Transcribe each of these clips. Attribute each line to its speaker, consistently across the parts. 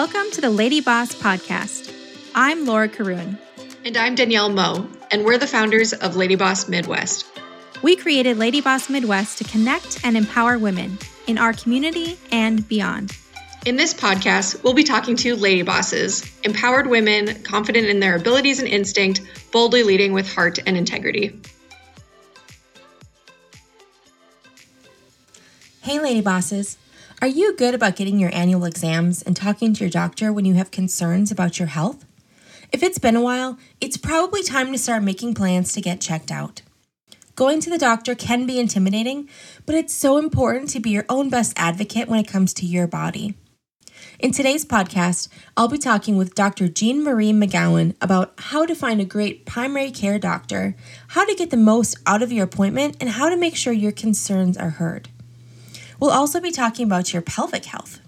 Speaker 1: Welcome to the Lady Boss Podcast. I'm Laura Caroon.
Speaker 2: And I'm Danielle Moe, and we're the founders of Lady Boss Midwest.
Speaker 1: We created Lady Boss Midwest to connect and empower women in our community and beyond.
Speaker 2: In this podcast, we'll be talking to lady bosses, empowered women confident in their abilities and instinct, boldly leading with heart and integrity.
Speaker 3: Hey, lady bosses. Are you good about getting your annual exams and talking to your doctor when you have concerns about your health? If it's been a while, it's probably time to start making plans to get checked out. Going to the doctor can be intimidating, but it's so important to be your own best advocate when it comes to your body. In today's podcast, I'll be talking with Dr. Jean Marie McGowan about how to find a great primary care doctor, how to get the most out of your appointment, and how to make sure your concerns are heard. We'll also be talking about your pelvic health.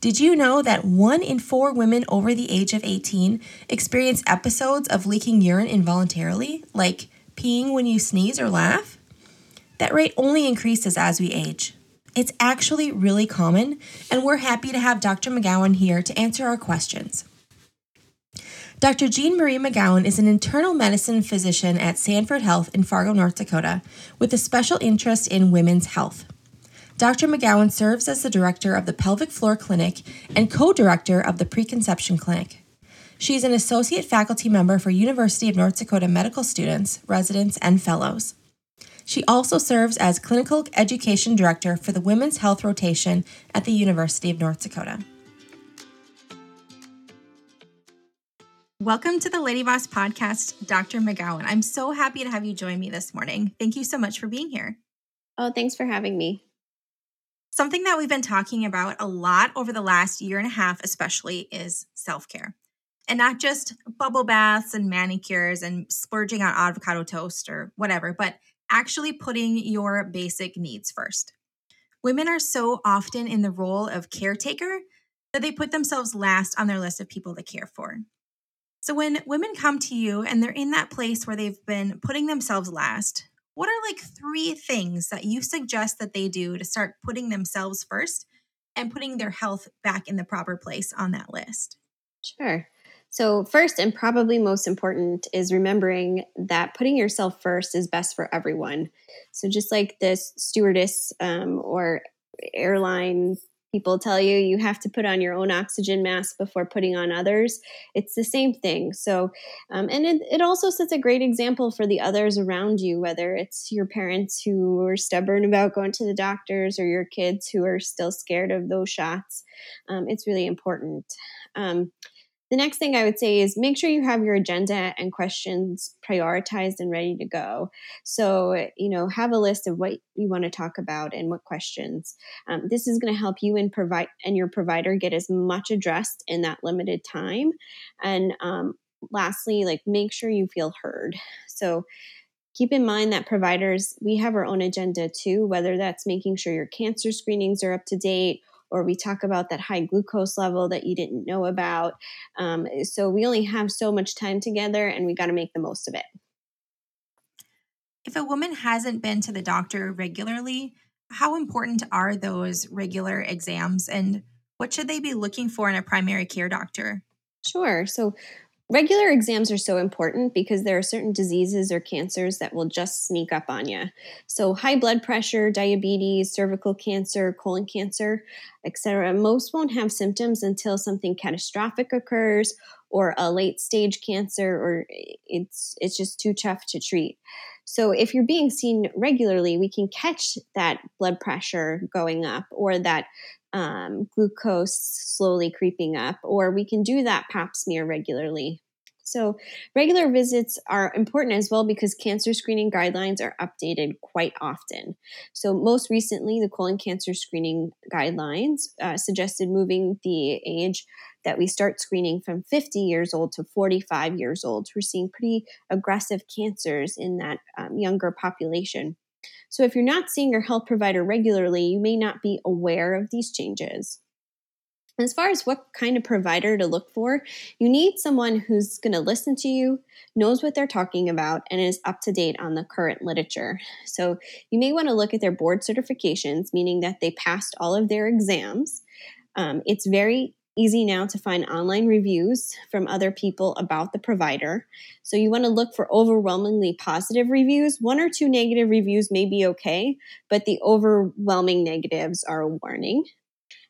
Speaker 3: Did you know that one in four women over the age of 18 experience episodes of leaking urine involuntarily, like peeing when you sneeze or laugh? That rate only increases as we age. It's actually really common, and we're happy to have Dr. McGowan here to answer our questions. Dr. Jean Marie McGowan is an internal medicine physician at Sanford Health in Fargo, North Dakota, with a special interest in women's health. Dr. McGowan serves as the director of the Pelvic Floor Clinic and co director of the Preconception Clinic. She is an associate faculty member for University of North Dakota medical students, residents, and fellows. She also serves as Clinical Education Director for the Women's Health Rotation at the University of North Dakota.
Speaker 1: Welcome to the Lady Boss Podcast, Dr. McGowan. I'm so happy to have you join me this morning. Thank you so much for being here.
Speaker 4: Oh, thanks for having me.
Speaker 1: Something that we've been talking about a lot over the last year and a half, especially, is self care. And not just bubble baths and manicures and splurging on avocado toast or whatever, but actually putting your basic needs first. Women are so often in the role of caretaker that they put themselves last on their list of people to care for. So when women come to you and they're in that place where they've been putting themselves last, what are like three things that you suggest that they do to start putting themselves first and putting their health back in the proper place on that list?
Speaker 4: Sure. So, first and probably most important is remembering that putting yourself first is best for everyone. So, just like this stewardess um, or airline people tell you you have to put on your own oxygen mask before putting on others. It's the same thing. So um, and it, it also sets a great example for the others around you whether it's your parents who are stubborn about going to the doctors or your kids who are still scared of those shots. Um, it's really important. Um, the next thing I would say is make sure you have your agenda and questions prioritized and ready to go. So, you know, have a list of what you want to talk about and what questions. Um, this is going to help you and provide and your provider get as much addressed in that limited time. And um, lastly, like make sure you feel heard. So, keep in mind that providers we have our own agenda too whether that's making sure your cancer screenings are up to date or we talk about that high glucose level that you didn't know about. Um, so we only have so much time together and we got to make the most of it.
Speaker 1: If a woman hasn't been to the doctor regularly, how important are those regular exams and what should they be looking for in a primary care doctor?
Speaker 4: Sure. So, Regular exams are so important because there are certain diseases or cancers that will just sneak up on you. So, high blood pressure, diabetes, cervical cancer, colon cancer, etc., most won't have symptoms until something catastrophic occurs or a late stage cancer or it's it's just too tough to treat. So if you're being seen regularly, we can catch that blood pressure going up or that um, glucose slowly creeping up, or we can do that pap smear regularly. So, regular visits are important as well because cancer screening guidelines are updated quite often. So, most recently, the colon cancer screening guidelines uh, suggested moving the age that we start screening from 50 years old to 45 years old. We're seeing pretty aggressive cancers in that um, younger population. So, if you're not seeing your health provider regularly, you may not be aware of these changes. As far as what kind of provider to look for, you need someone who's going to listen to you, knows what they're talking about, and is up to date on the current literature. So, you may want to look at their board certifications, meaning that they passed all of their exams. Um, it's very easy now to find online reviews from other people about the provider. So you want to look for overwhelmingly positive reviews. One or two negative reviews may be okay, but the overwhelming negatives are a warning.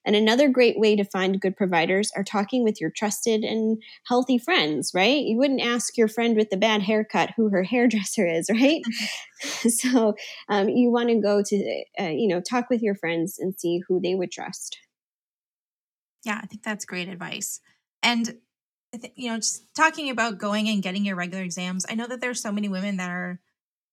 Speaker 4: And another great way to find good providers are talking with your trusted and healthy friends, right? You wouldn't ask your friend with the bad haircut who her hairdresser is, right? Mm-hmm. so um, you want to go to, uh, you know, talk with your friends and see who they would trust.
Speaker 1: Yeah, I think that's great advice. And you know, just talking about going and getting your regular exams, I know that there's so many women that are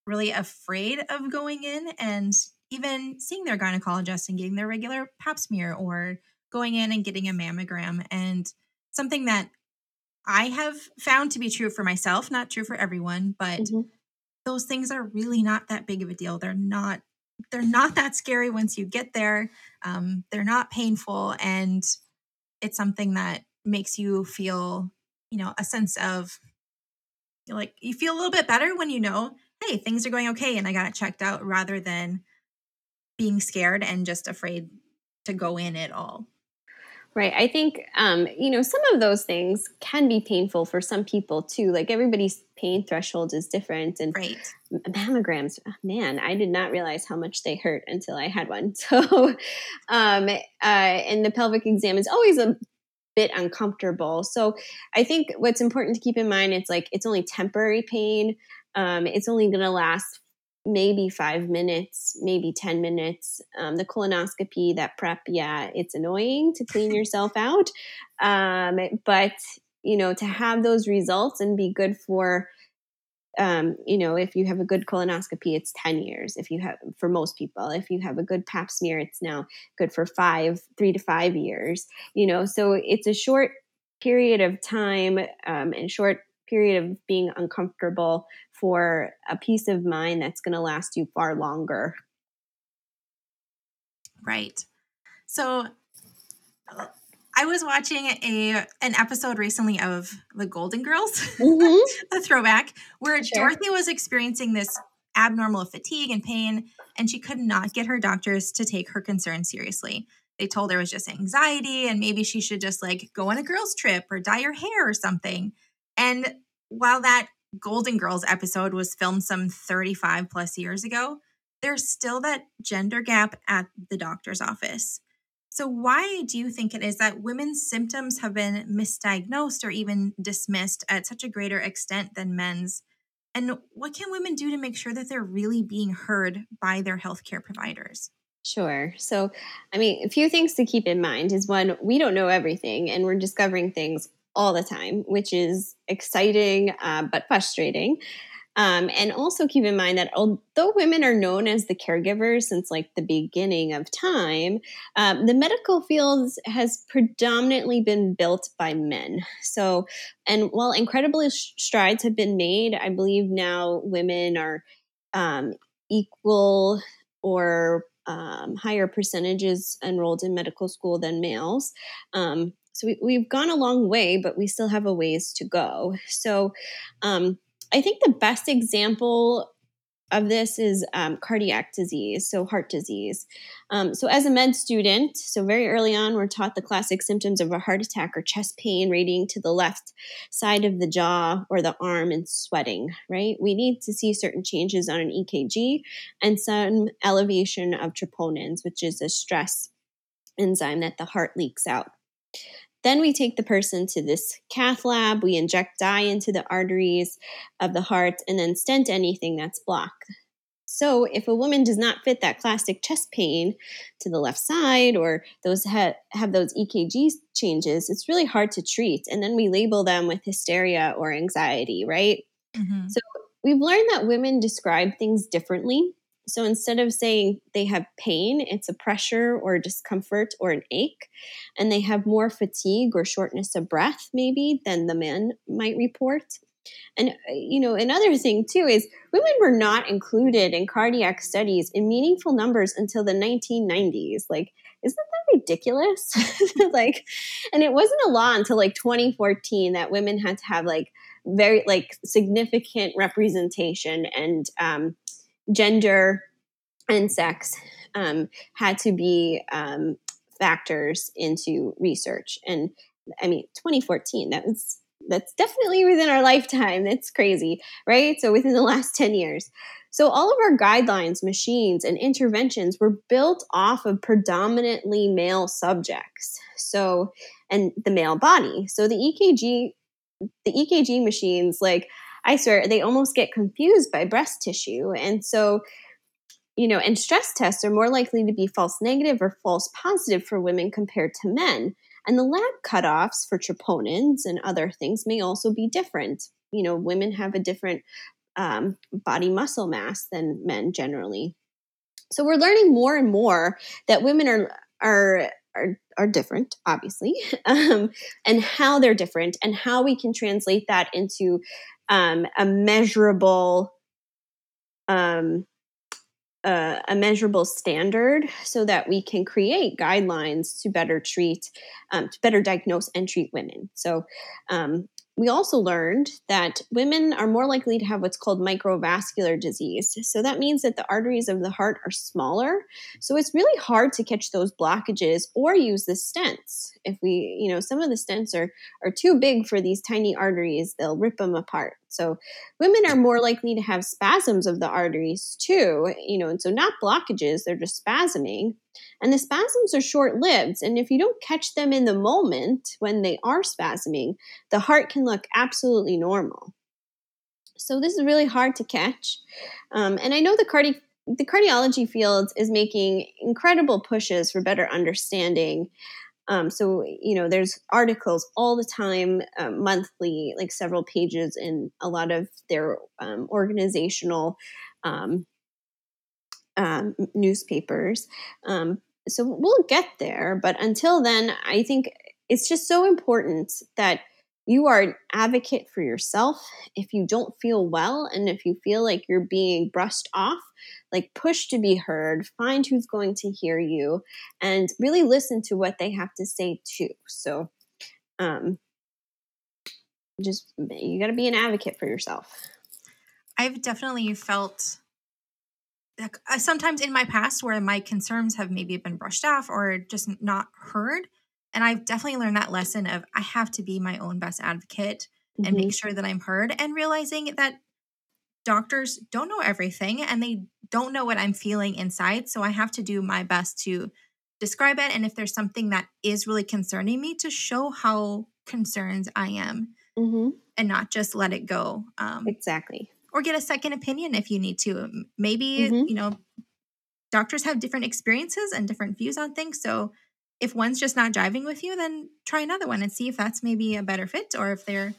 Speaker 1: really afraid of going in and even seeing their gynecologist and getting their regular pap smear or going in and getting a mammogram. And something that I have found to be true for myself, not true for everyone, but mm-hmm. those things are really not that big of a deal. They're not they're not that scary once you get there. Um, they're not painful, and it's something that makes you feel, you know, a sense of like you feel a little bit better when you know, hey, things are going okay, and I got it checked out, rather than being scared and just afraid to go in at all.
Speaker 4: Right. I think, um, you know, some of those things can be painful for some people too. Like everybody's pain threshold is different. And
Speaker 1: right.
Speaker 4: mammograms, man, I did not realize how much they hurt until I had one. So, um, uh, and the pelvic exam is always a bit uncomfortable. So I think what's important to keep in mind, it's like, it's only temporary pain. Um, it's only going to last maybe five minutes, maybe 10 minutes. Um, the colonoscopy, that prep, yeah, it's annoying to clean yourself out. Um, but, you know, to have those results and be good for, um, you know, if you have a good colonoscopy, it's 10 years. If you have, for most people, if you have a good pap smear, it's now good for five, three to five years, you know, so it's a short period of time um, and short period of being uncomfortable for a peace of mind that's going to last you far longer.
Speaker 1: Right. So I was watching a an episode recently of The Golden Girls, mm-hmm. a throwback, where sure. Dorothy was experiencing this abnormal fatigue and pain, and she could not get her doctors to take her concern seriously. They told her it was just anxiety and maybe she should just like go on a girls' trip or dye her hair or something. And while that Golden Girls episode was filmed some 35 plus years ago, there's still that gender gap at the doctor's office. So, why do you think it is that women's symptoms have been misdiagnosed or even dismissed at such a greater extent than men's? And what can women do to make sure that they're really being heard by their healthcare providers?
Speaker 4: Sure. So, I mean, a few things to keep in mind is one, we don't know everything and we're discovering things all the time, which is exciting uh, but frustrating. Um, and also keep in mind that although women are known as the caregivers since like the beginning of time, um, the medical field has predominantly been built by men. So, and while incredible strides have been made, I believe now women are um, equal or um, higher percentages enrolled in medical school than males. So we, we've gone a long way, but we still have a ways to go. So um, I think the best example of this is um, cardiac disease, so heart disease. Um, so, as a med student, so very early on, we're taught the classic symptoms of a heart attack or chest pain radiating to the left side of the jaw or the arm and sweating, right? We need to see certain changes on an EKG and some elevation of troponins, which is a stress enzyme that the heart leaks out. Then we take the person to this cath lab, we inject dye into the arteries of the heart, and then stent anything that's blocked. So, if a woman does not fit that classic chest pain to the left side, or those ha- have those EKG changes, it's really hard to treat. And then we label them with hysteria or anxiety, right? Mm-hmm. So, we've learned that women describe things differently. So instead of saying they have pain, it's a pressure or discomfort or an ache, and they have more fatigue or shortness of breath, maybe, than the men might report. And, uh, you know, another thing too is women were not included in cardiac studies in meaningful numbers until the 1990s. Like, isn't that ridiculous? like, and it wasn't a law until like 2014 that women had to have like very, like, significant representation and, um, gender and sex um, had to be um, factors into research. And I mean, 2014, that was that's definitely within our lifetime. That's crazy, right? So within the last 10 years. So all of our guidelines, machines, and interventions were built off of predominantly male subjects. So and the male body. So the EKG the EKG machines like I swear they almost get confused by breast tissue. And so you know, and stress tests are more likely to be false negative or false positive for women compared to men. And the lab cutoffs for troponins and other things may also be different. You know, women have a different um, body muscle mass than men generally. So we're learning more and more that women are are are, are different, obviously, um, and how they're different, and how we can translate that into um, a measurable um, uh, a measurable standard so that we can create guidelines to better treat, um, to better diagnose and treat women. So, um, we also learned that women are more likely to have what's called microvascular disease. So that means that the arteries of the heart are smaller. So it's really hard to catch those blockages or use the stents. If we, you know, some of the stents are are too big for these tiny arteries, they'll rip them apart. So women are more likely to have spasms of the arteries too, you know, and so not blockages, they're just spasming. And the spasms are short lived. And if you don't catch them in the moment when they are spasming, the heart can look absolutely normal. So this is really hard to catch. Um, and I know the cardi- the cardiology field is making incredible pushes for better understanding. Um, so you know, there's articles all the time, uh, monthly, like several pages in a lot of their um, organizational um, um, newspapers. Um, so we'll get there. But until then, I think it's just so important that you are an advocate for yourself. If you don't feel well and if you feel like you're being brushed off, like push to be heard, find who's going to hear you, and really listen to what they have to say too. So, um, just you got to be an advocate for yourself.
Speaker 1: I've definitely felt like, sometimes in my past where my concerns have maybe been brushed off or just not heard. And I've definitely learned that lesson of I have to be my own best advocate mm-hmm. and make sure that I'm heard and realizing that doctors don't know everything and they don't know what I'm feeling inside. So I have to do my best to describe it. And if there's something that is really concerning me, to show how concerned I am mm-hmm. and not just let it go.
Speaker 4: Um, exactly
Speaker 1: or get a second opinion if you need to. Maybe, mm-hmm. you know, doctors have different experiences and different views on things. So if one's just not driving with you, then try another one and see if that's maybe a better fit or if they're,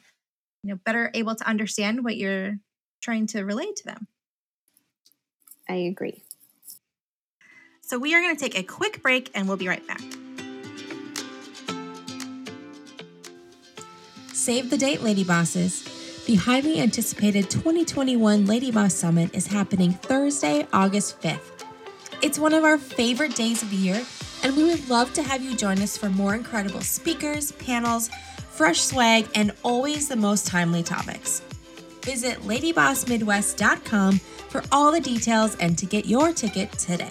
Speaker 1: you know, better able to understand what you're trying to relay to them.
Speaker 4: I agree.
Speaker 1: So we are going to take a quick break and we'll be right back.
Speaker 3: Save the date, lady bosses. The highly anticipated 2021 Lady Boss Summit is happening Thursday, August 5th. It's one of our favorite days of the year, and we would love to have you join us for more incredible speakers, panels, fresh swag, and always the most timely topics. Visit ladybossmidwest.com for all the details and to get your ticket today.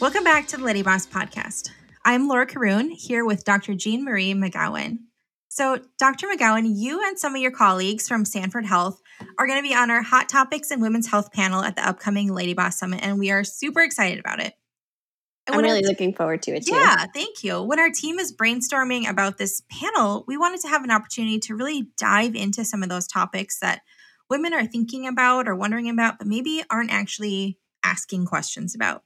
Speaker 1: Welcome back to the Lady Boss Podcast. I'm Laura Caroon here with Dr. Jean Marie McGowan. So, Dr. McGowan, you and some of your colleagues from Sanford Health are going to be on our Hot Topics in Women's Health panel at the upcoming Lady Boss Summit, and we are super excited about it.
Speaker 4: I'm really looking forward to it too.
Speaker 1: Yeah, thank you. When our team is brainstorming about this panel, we wanted to have an opportunity to really dive into some of those topics that women are thinking about or wondering about, but maybe aren't actually asking questions about.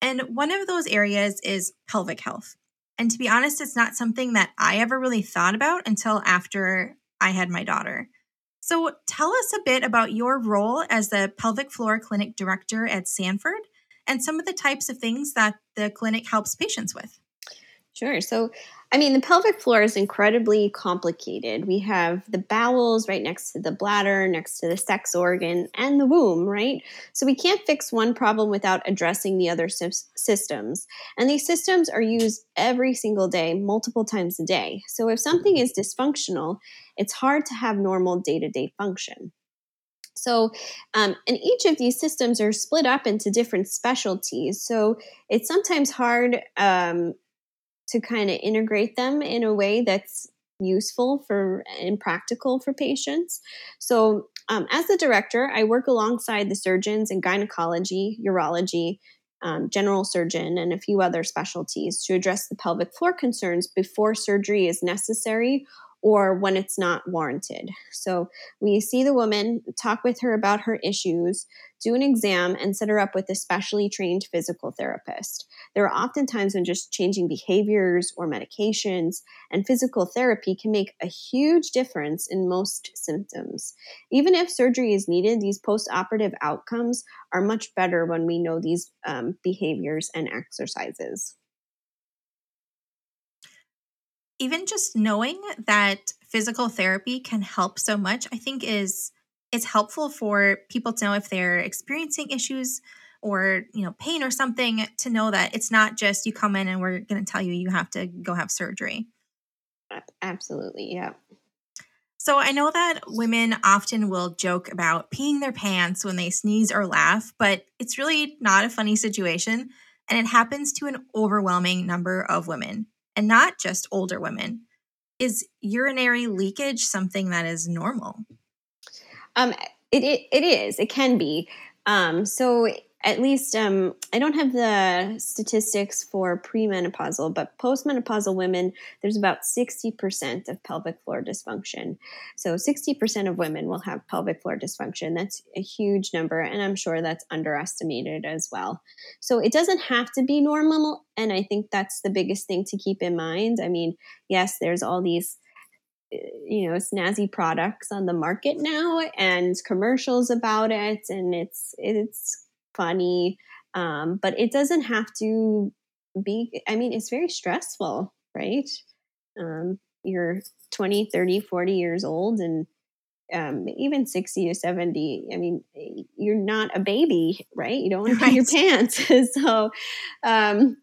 Speaker 1: And one of those areas is pelvic health. And to be honest, it's not something that I ever really thought about until after I had my daughter. So tell us a bit about your role as the pelvic floor clinic director at Sanford and some of the types of things that the clinic helps patients with.
Speaker 4: Sure. So I mean, the pelvic floor is incredibly complicated. We have the bowels right next to the bladder, next to the sex organ, and the womb, right? So we can't fix one problem without addressing the other systems. And these systems are used every single day, multiple times a day. So if something is dysfunctional, it's hard to have normal day to day function. So, um, and each of these systems are split up into different specialties. So it's sometimes hard um, to kind of integrate them in a way that's useful for and practical for patients. So, um, as the director, I work alongside the surgeons in gynecology, urology, um, general surgeon, and a few other specialties to address the pelvic floor concerns before surgery is necessary or when it's not warranted. So we see the woman, talk with her about her issues, do an exam, and set her up with a specially trained physical therapist. There are often times when just changing behaviors or medications and physical therapy can make a huge difference in most symptoms. Even if surgery is needed, these post operative outcomes are much better when we know these um, behaviors and exercises
Speaker 1: even just knowing that physical therapy can help so much, I think is it's helpful for people to know if they're experiencing issues or you know pain or something to know that it's not just you come in and we're going to tell you you have to go have surgery.
Speaker 4: Absolutely, yeah.
Speaker 1: So I know that women often will joke about peeing their pants when they sneeze or laugh, but it's really not a funny situation and it happens to an overwhelming number of women and not just older women. Is urinary leakage something that is normal?
Speaker 4: Um, it, it, it is. It can be. Um, so at least um, I don't have the statistics for premenopausal, but postmenopausal women, there's about 60% of pelvic floor dysfunction. So 60% of women will have pelvic floor dysfunction. That's a huge number, and I'm sure that's underestimated as well. So it doesn't have to be normal, and I think that's the biggest thing to keep in mind. I mean, yes, there's all these eh, you know snazzy products on the market now and commercials about it and it's it's funny, um, but it doesn't have to be. I mean, it's very stressful, right? Um, you're 20, 30, 40 years old, and um, even 60 to 70 i mean you're not a baby right you don't want to right. your pants so um,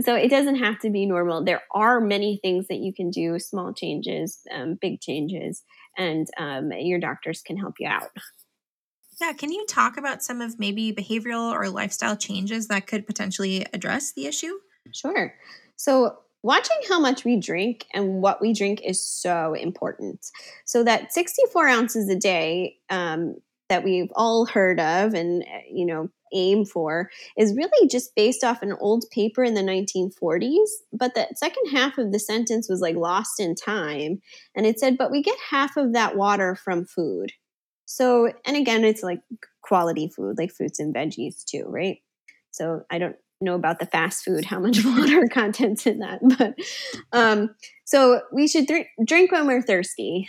Speaker 4: so it doesn't have to be normal there are many things that you can do small changes um, big changes and um, your doctors can help you out
Speaker 1: yeah, can you talk about some of maybe behavioral or lifestyle changes that could potentially address the issue?
Speaker 4: Sure. So, watching how much we drink and what we drink is so important. So, that 64 ounces a day um, that we've all heard of and, you know, aim for is really just based off an old paper in the 1940s. But the second half of the sentence was like lost in time. And it said, but we get half of that water from food. So, and again, it's like quality food, like fruits and veggies too, right? So I don't know about the fast food, how much water content's in that, but um, so we should th- drink when we're thirsty,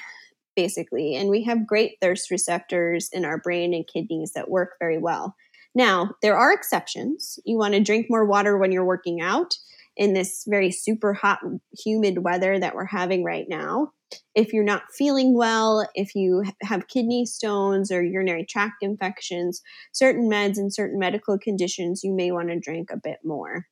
Speaker 4: basically, and we have great thirst receptors in our brain and kidneys that work very well. Now, there are exceptions. You want to drink more water when you're working out in this very super hot, humid weather that we're having right now if you're not feeling well, if you have kidney stones or urinary tract infections, certain meds and certain medical conditions, you may want to drink a bit more.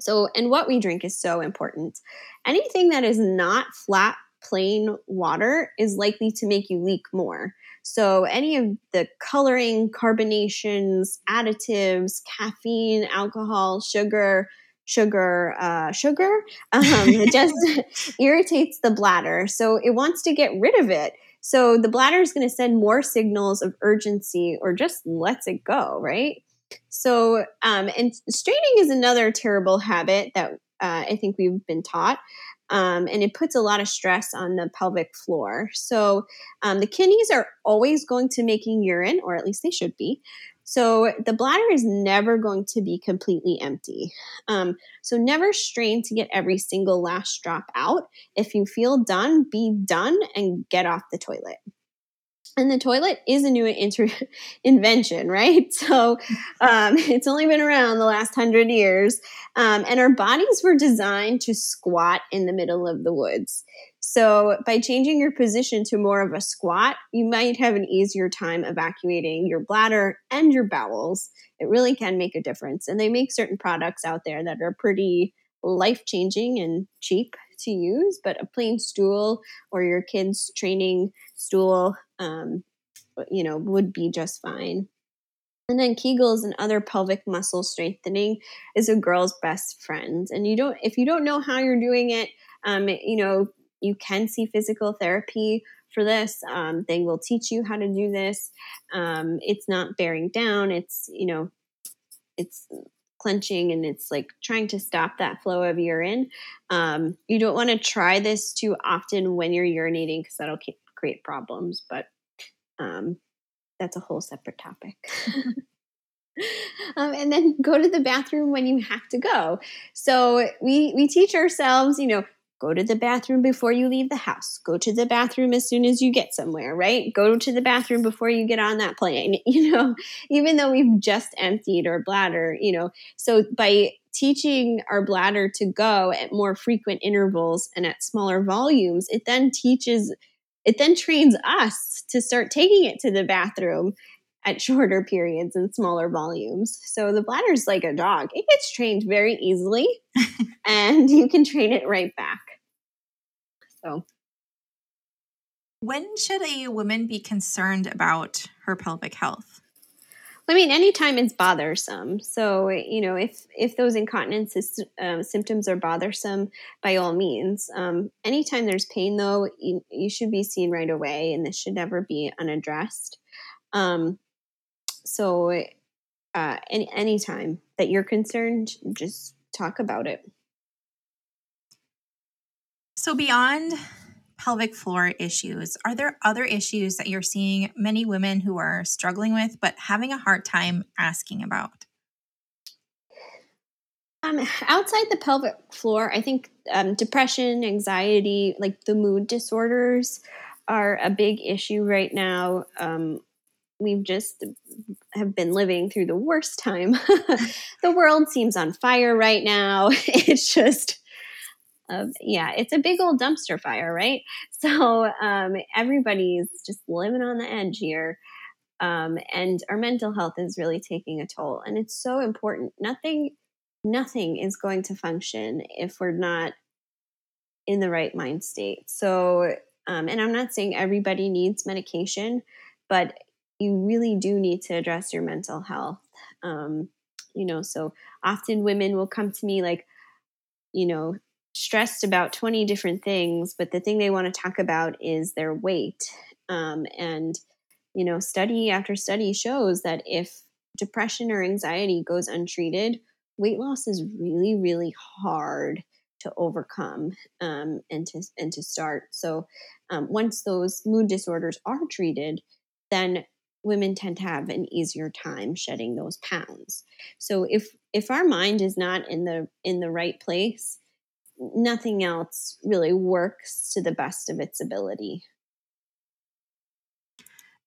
Speaker 4: So, and what we drink is so important. Anything that is not flat, plain water is likely to make you leak more. So, any of the coloring, carbonations, additives, caffeine, alcohol, sugar, sugar uh, sugar um, it just irritates the bladder so it wants to get rid of it so the bladder is going to send more signals of urgency or just lets it go right so um, and straining is another terrible habit that uh, i think we've been taught um, and it puts a lot of stress on the pelvic floor. So um, the kidneys are always going to making urine, or at least they should be. So the bladder is never going to be completely empty. Um, so never strain to get every single last drop out. If you feel done, be done and get off the toilet. And the toilet is a new inter- invention, right? So um, it's only been around the last hundred years. Um, and our bodies were designed to squat in the middle of the woods. So, by changing your position to more of a squat, you might have an easier time evacuating your bladder and your bowels. It really can make a difference. And they make certain products out there that are pretty life changing and cheap to use, but a plain stool or your kid's training stool um, you know, would be just fine. And then Kegels and other pelvic muscle strengthening is a girl's best friend. And you don't, if you don't know how you're doing it, um, you know, you can see physical therapy for this. Um, they will teach you how to do this. Um, it's not bearing down. It's, you know, it's clenching and it's like trying to stop that flow of urine. Um, you don't want to try this too often when you're urinating because that'll create problems. But um, that's a whole separate topic. um, and then go to the bathroom when you have to go. So we we teach ourselves, you know, go to the bathroom before you leave the house. Go to the bathroom as soon as you get somewhere, right? Go to the bathroom before you get on that plane. You know, even though we've just emptied our bladder, you know. So by teaching our bladder to go at more frequent intervals and at smaller volumes, it then teaches it then trains us to start taking it to the bathroom at shorter periods and smaller volumes. So the bladder is like a dog. It gets trained very easily and you can train it right back. So
Speaker 1: when should a woman be concerned about her pelvic health?
Speaker 4: I mean, anytime it's bothersome. So, you know, if if those incontinence is, uh, symptoms are bothersome, by all means. Um, anytime there's pain, though, you, you, should be seen right away, and this should never be unaddressed. Um, so, uh, any anytime that you're concerned, just talk about it.
Speaker 1: So, beyond pelvic floor issues, are there other issues that you're seeing many women who are struggling with but having a hard time asking about?
Speaker 4: Um, outside the pelvic floor, I think um, depression, anxiety, like the mood disorders, are a big issue right now. Um, we've just have been living through the worst time. the world seems on fire right now. It's just of yeah, it's a big old dumpster fire, right? So um, everybody's just living on the edge here. Um, and our mental health is really taking a toll and it's so important nothing nothing is going to function if we're not in the right mind state so um, and i'm not saying everybody needs medication but you really do need to address your mental health um, you know so often women will come to me like you know stressed about 20 different things, but the thing they want to talk about is their weight. Um, and, you know, study after study shows that if depression or anxiety goes untreated, weight loss is really, really hard to overcome um, and to and to start. So um, once those mood disorders are treated, then women tend to have an easier time shedding those pounds. So if if our mind is not in the in the right place, nothing else really works to the best of its ability.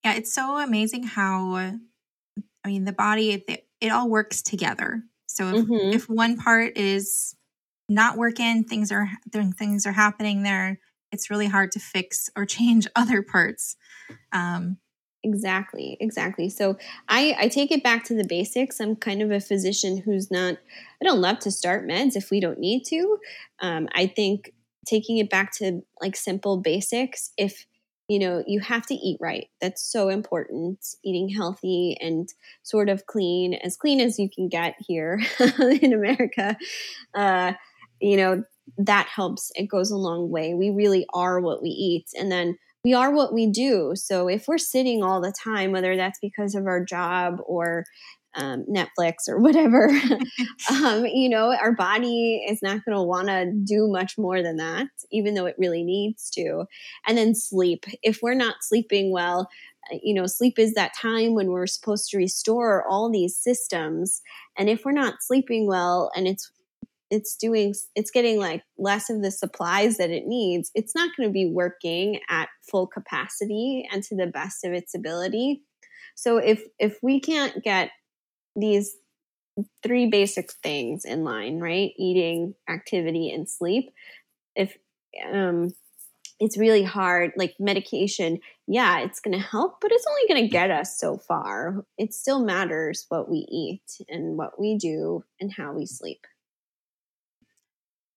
Speaker 1: Yeah, it's so amazing how I mean the body it, it all works together. So if, mm-hmm. if one part is not working, things are things are happening there. It's really hard to fix or change other parts. Um,
Speaker 4: Exactly, exactly. So I, I take it back to the basics. I'm kind of a physician who's not, I don't love to start meds if we don't need to. Um, I think taking it back to like simple basics, if you know, you have to eat right. That's so important. Eating healthy and sort of clean, as clean as you can get here in America. Uh, you know, that helps. It goes a long way. We really are what we eat. And then we are what we do. So if we're sitting all the time, whether that's because of our job or um, Netflix or whatever, um, you know, our body is not going to want to do much more than that, even though it really needs to. And then sleep. If we're not sleeping well, uh, you know, sleep is that time when we're supposed to restore all these systems. And if we're not sleeping well and it's it's doing it's getting like less of the supplies that it needs it's not going to be working at full capacity and to the best of its ability. So if if we can't get these three basic things in line right eating activity and sleep if um it's really hard like medication yeah it's going to help but it's only going to get us so far. It still matters what we eat and what we do and how we sleep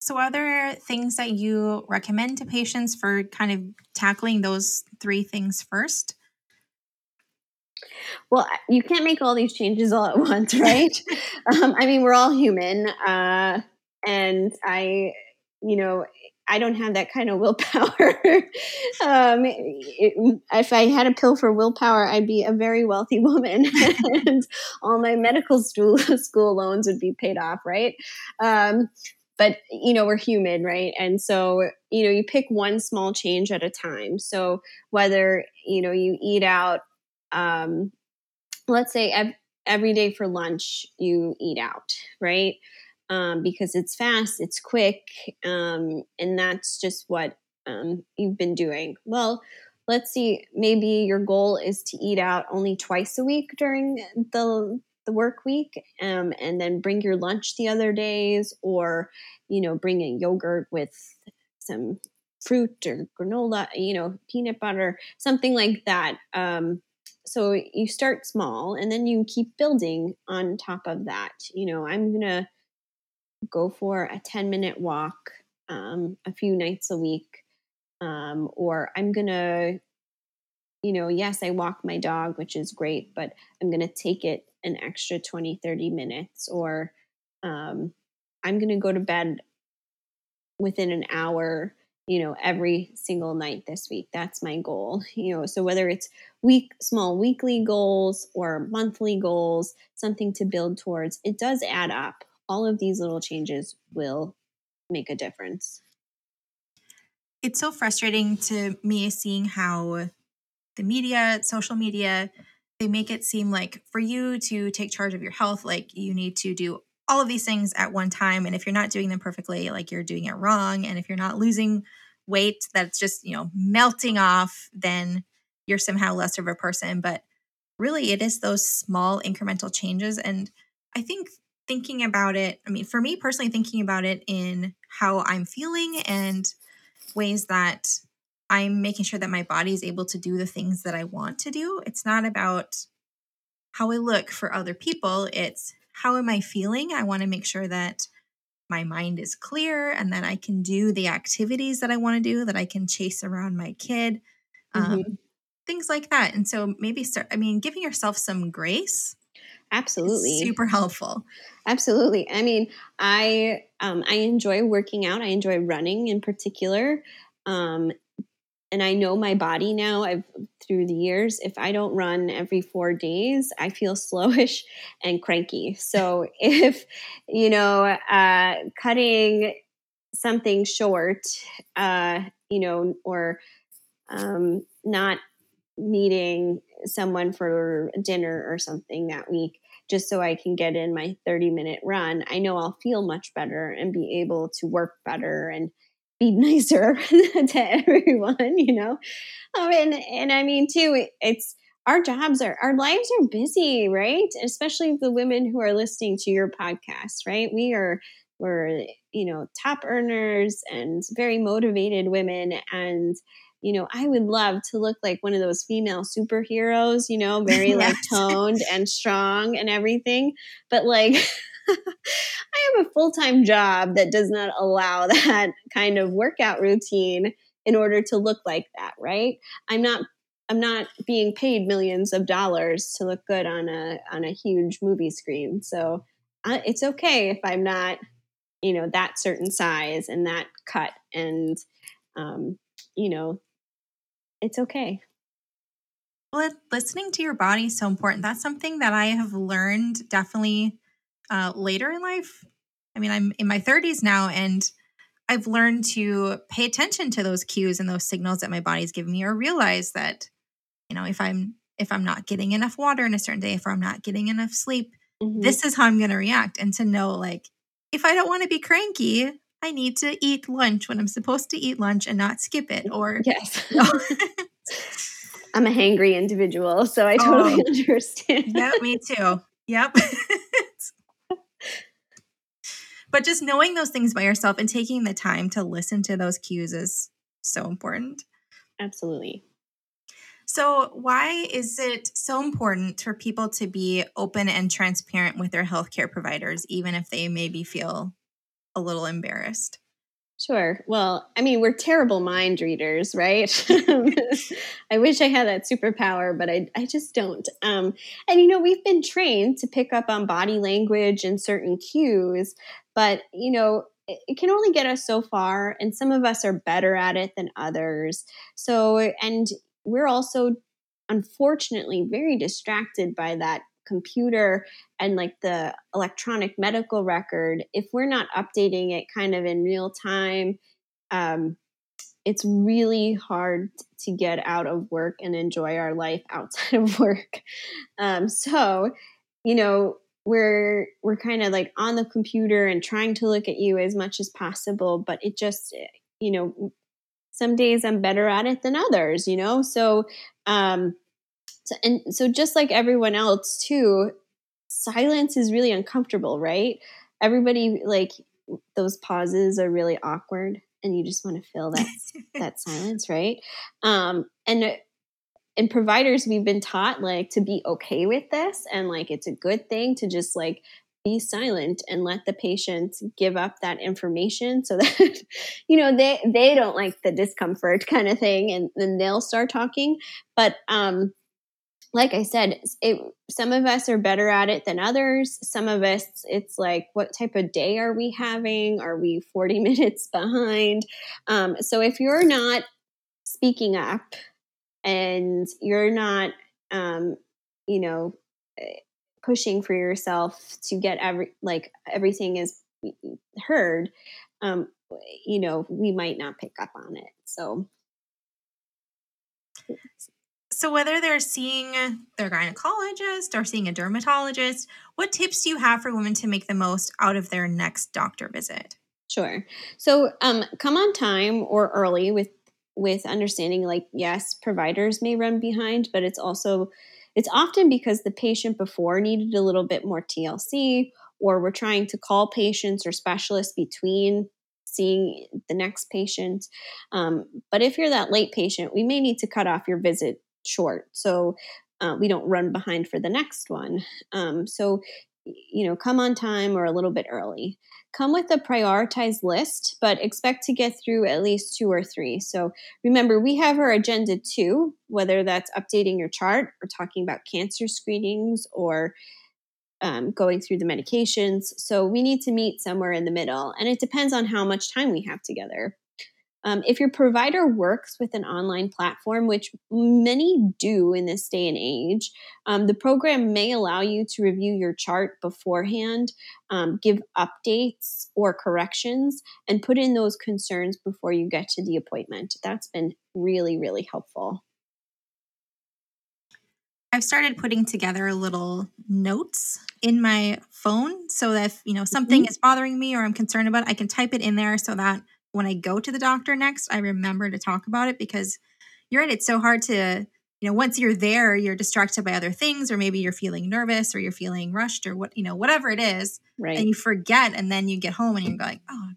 Speaker 1: so, are there things that you recommend to patients for kind of tackling those three things first?
Speaker 4: Well, you can't make all these changes all at once, right? um, I mean, we're all human. Uh, and I, you know, I don't have that kind of willpower. um, it, if I had a pill for willpower, I'd be a very wealthy woman, and all my medical school school loans would be paid off, right? Um, but you know, we're human, right? And so you know, you pick one small change at a time. So whether you know you eat out, um, let's say ev- every day for lunch you eat out, right? um, because it's fast, it's quick, um, and that's just what um, you've been doing. Well, let's see, maybe your goal is to eat out only twice a week during the the work week, um, and then bring your lunch the other days, or you know, bring a yogurt with some fruit or granola, you know, peanut butter, something like that. Um, so you start small and then you keep building on top of that. You know, I'm gonna go for a 10 minute walk um, a few nights a week. Um, or I'm to, you know, yes, I walk my dog, which is great, but I'm to take it an extra 20, 30 minutes. Or um, I'm going to go to bed within an hour you know every single night this week that's my goal you know so whether it's week small weekly goals or monthly goals something to build towards it does add up all of these little changes will make a difference.
Speaker 1: It's so frustrating to me seeing how the media, social media, they make it seem like for you to take charge of your health, like you need to do all of these things at one time. And if you're not doing them perfectly, like you're doing it wrong. And if you're not losing weight that's just, you know, melting off, then you're somehow less of a person. But really, it is those small incremental changes. And I think thinking about it, I mean, for me personally, thinking about it in how I'm feeling and ways that I'm making sure that my body is able to do the things that I want to do. It's not about how I look for other people, it's how am I feeling? I want to make sure that my mind is clear and that I can do the activities that I want to do, that I can chase around my kid, um, mm-hmm. um, things like that. And so maybe start, I mean, giving yourself some grace
Speaker 4: Absolutely.
Speaker 1: Super helpful.
Speaker 4: Absolutely. I mean, I um, I enjoy working out. I enjoy running in particular. Um, and I know my body now. I've through the years. If I don't run every four days, I feel slowish and cranky. So if you know, uh, cutting something short, uh, you know, or um, not meeting someone for dinner or something that week just so I can get in my 30 minute run, I know I'll feel much better and be able to work better and be nicer to everyone, you know? Um, and, and I mean, too, it's our jobs are, our lives are busy, right? Especially the women who are listening to your podcast, right? We are, we're, you know, top earners and very motivated women. And, you know, I would love to look like one of those female superheroes, you know, very yes. like toned and strong and everything. But like, I have a full time job that does not allow that kind of workout routine in order to look like that, right? I'm not I'm not being paid millions of dollars to look good on a on a huge movie screen. So uh, it's okay if I'm not, you know, that certain size and that cut and um, you know, it's okay.
Speaker 1: Well, listening to your body is so important. That's something that I have learned definitely uh, later in life. I mean, I'm in my 30s now, and I've learned to pay attention to those cues and those signals that my body's giving me, or realize that, you know, if I'm if I'm not getting enough water in a certain day, if I'm not getting enough sleep, mm-hmm. this is how I'm going to react. And to know, like, if I don't want to be cranky, I need to eat lunch when I'm supposed to eat lunch and not skip it. Or
Speaker 4: yes. You know. I'm a hangry individual, so I totally oh, understand.
Speaker 1: Yeah, me too. Yep. But just knowing those things by yourself and taking the time to listen to those cues is so important.
Speaker 4: Absolutely.
Speaker 1: So, why is it so important for people to be open and transparent with their healthcare providers, even if they maybe feel a little embarrassed?
Speaker 4: Sure. Well, I mean, we're terrible mind readers, right? I wish I had that superpower, but I, I just don't. Um, and, you know, we've been trained to pick up on body language and certain cues, but, you know, it, it can only get us so far. And some of us are better at it than others. So, and we're also, unfortunately, very distracted by that computer and like the electronic medical record, if we're not updating it kind of in real time, um, it's really hard to get out of work and enjoy our life outside of work. Um, so, you know, we're we're kind of like on the computer and trying to look at you as much as possible, but it just, you know, some days I'm better at it than others, you know. So, um, so, and so just like everyone else too, silence is really uncomfortable, right? Everybody like those pauses are really awkward and you just want to fill that that silence, right? Um and in providers we've been taught like to be okay with this and like it's a good thing to just like be silent and let the patient give up that information so that you know they they don't like the discomfort kind of thing and then they'll start talking but um like I said, it, some of us are better at it than others. Some of us, it's like, what type of day are we having? Are we 40 minutes behind? Um, so if you're not speaking up and you're not, um, you know, eh, pushing for yourself to get every, like everything is heard, um, you know, we might not pick up on it. So
Speaker 1: so, whether they're seeing their gynecologist or seeing a dermatologist, what tips do you have for women to make the most out of their next doctor visit?
Speaker 4: Sure. So, um, come on time or early with with understanding like yes providers may run behind but it's also it's often because the patient before needed a little bit more tlc or we're trying to call patients or specialists between seeing the next patient um, but if you're that late patient we may need to cut off your visit short. So uh, we don't run behind for the next one. Um, so, you know, come on time or a little bit early. Come with a prioritized list, but expect to get through at least two or three. So remember, we have our agenda too, whether that's updating your chart or talking about cancer screenings or um, going through the medications. So we need to meet somewhere in the middle, and it depends on how much time we have together. Um, if your provider works with an online platform, which many do in this day and age, um, the program may allow you to review your chart beforehand, um, give updates or corrections, and put in those concerns before you get to the appointment. That's been really, really helpful.
Speaker 1: I've started putting together little notes in my phone so that if, you know something mm-hmm. is bothering me or I'm concerned about, I can type it in there so that when I go to the doctor next, I remember to talk about it because you're right. It's so hard to, you know, once you're there, you're distracted by other things, or maybe you're feeling nervous or you're feeling rushed or what, you know, whatever it is.
Speaker 4: Right.
Speaker 1: And you forget. And then you get home and you're going, oh,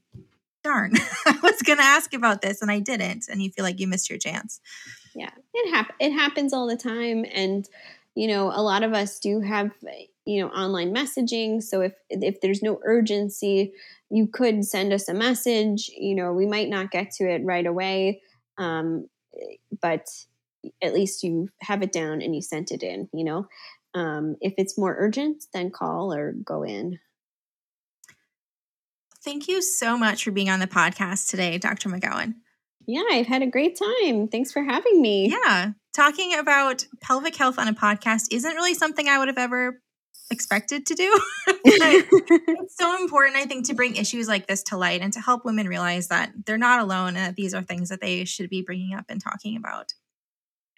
Speaker 1: darn, I was going to ask about this and I didn't. And you feel like you missed your chance.
Speaker 4: Yeah. It, hap- it happens all the time. And, you know, a lot of us do have, you know, online messaging. So if, if there's no urgency, you could send us a message. You know, we might not get to it right away, um, but at least you have it down and you sent it in. You know, um, if it's more urgent, then call or go in.
Speaker 1: Thank you so much for being on the podcast today, Dr. McGowan.
Speaker 4: Yeah, I've had a great time. Thanks for having me.
Speaker 1: Yeah. Talking about pelvic health on a podcast isn't really something I would have ever expected to do. it's so important, I think, to bring issues like this to light and to help women realize that they're not alone and that these are things that they should be bringing up and talking about.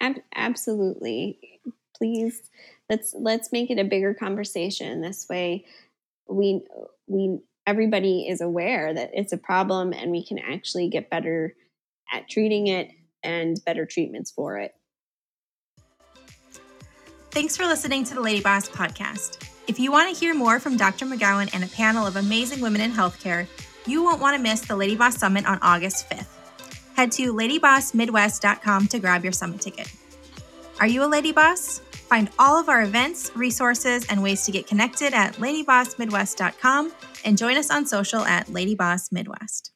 Speaker 4: Ab- absolutely. Please let's let's make it a bigger conversation. This way, we we everybody is aware that it's a problem and we can actually get better at treating it and better treatments for it.
Speaker 1: Thanks for listening to the Lady Boss podcast. If you want to hear more from Dr. McGowan and a panel of amazing women in healthcare, you won't want to miss the Lady Boss Summit on August 5th. Head to ladybossmidwest.com to grab your summit ticket. Are you a Lady Boss? Find all of our events, resources, and ways to get connected at ladybossmidwest.com and join us on social at Lady Boss Midwest.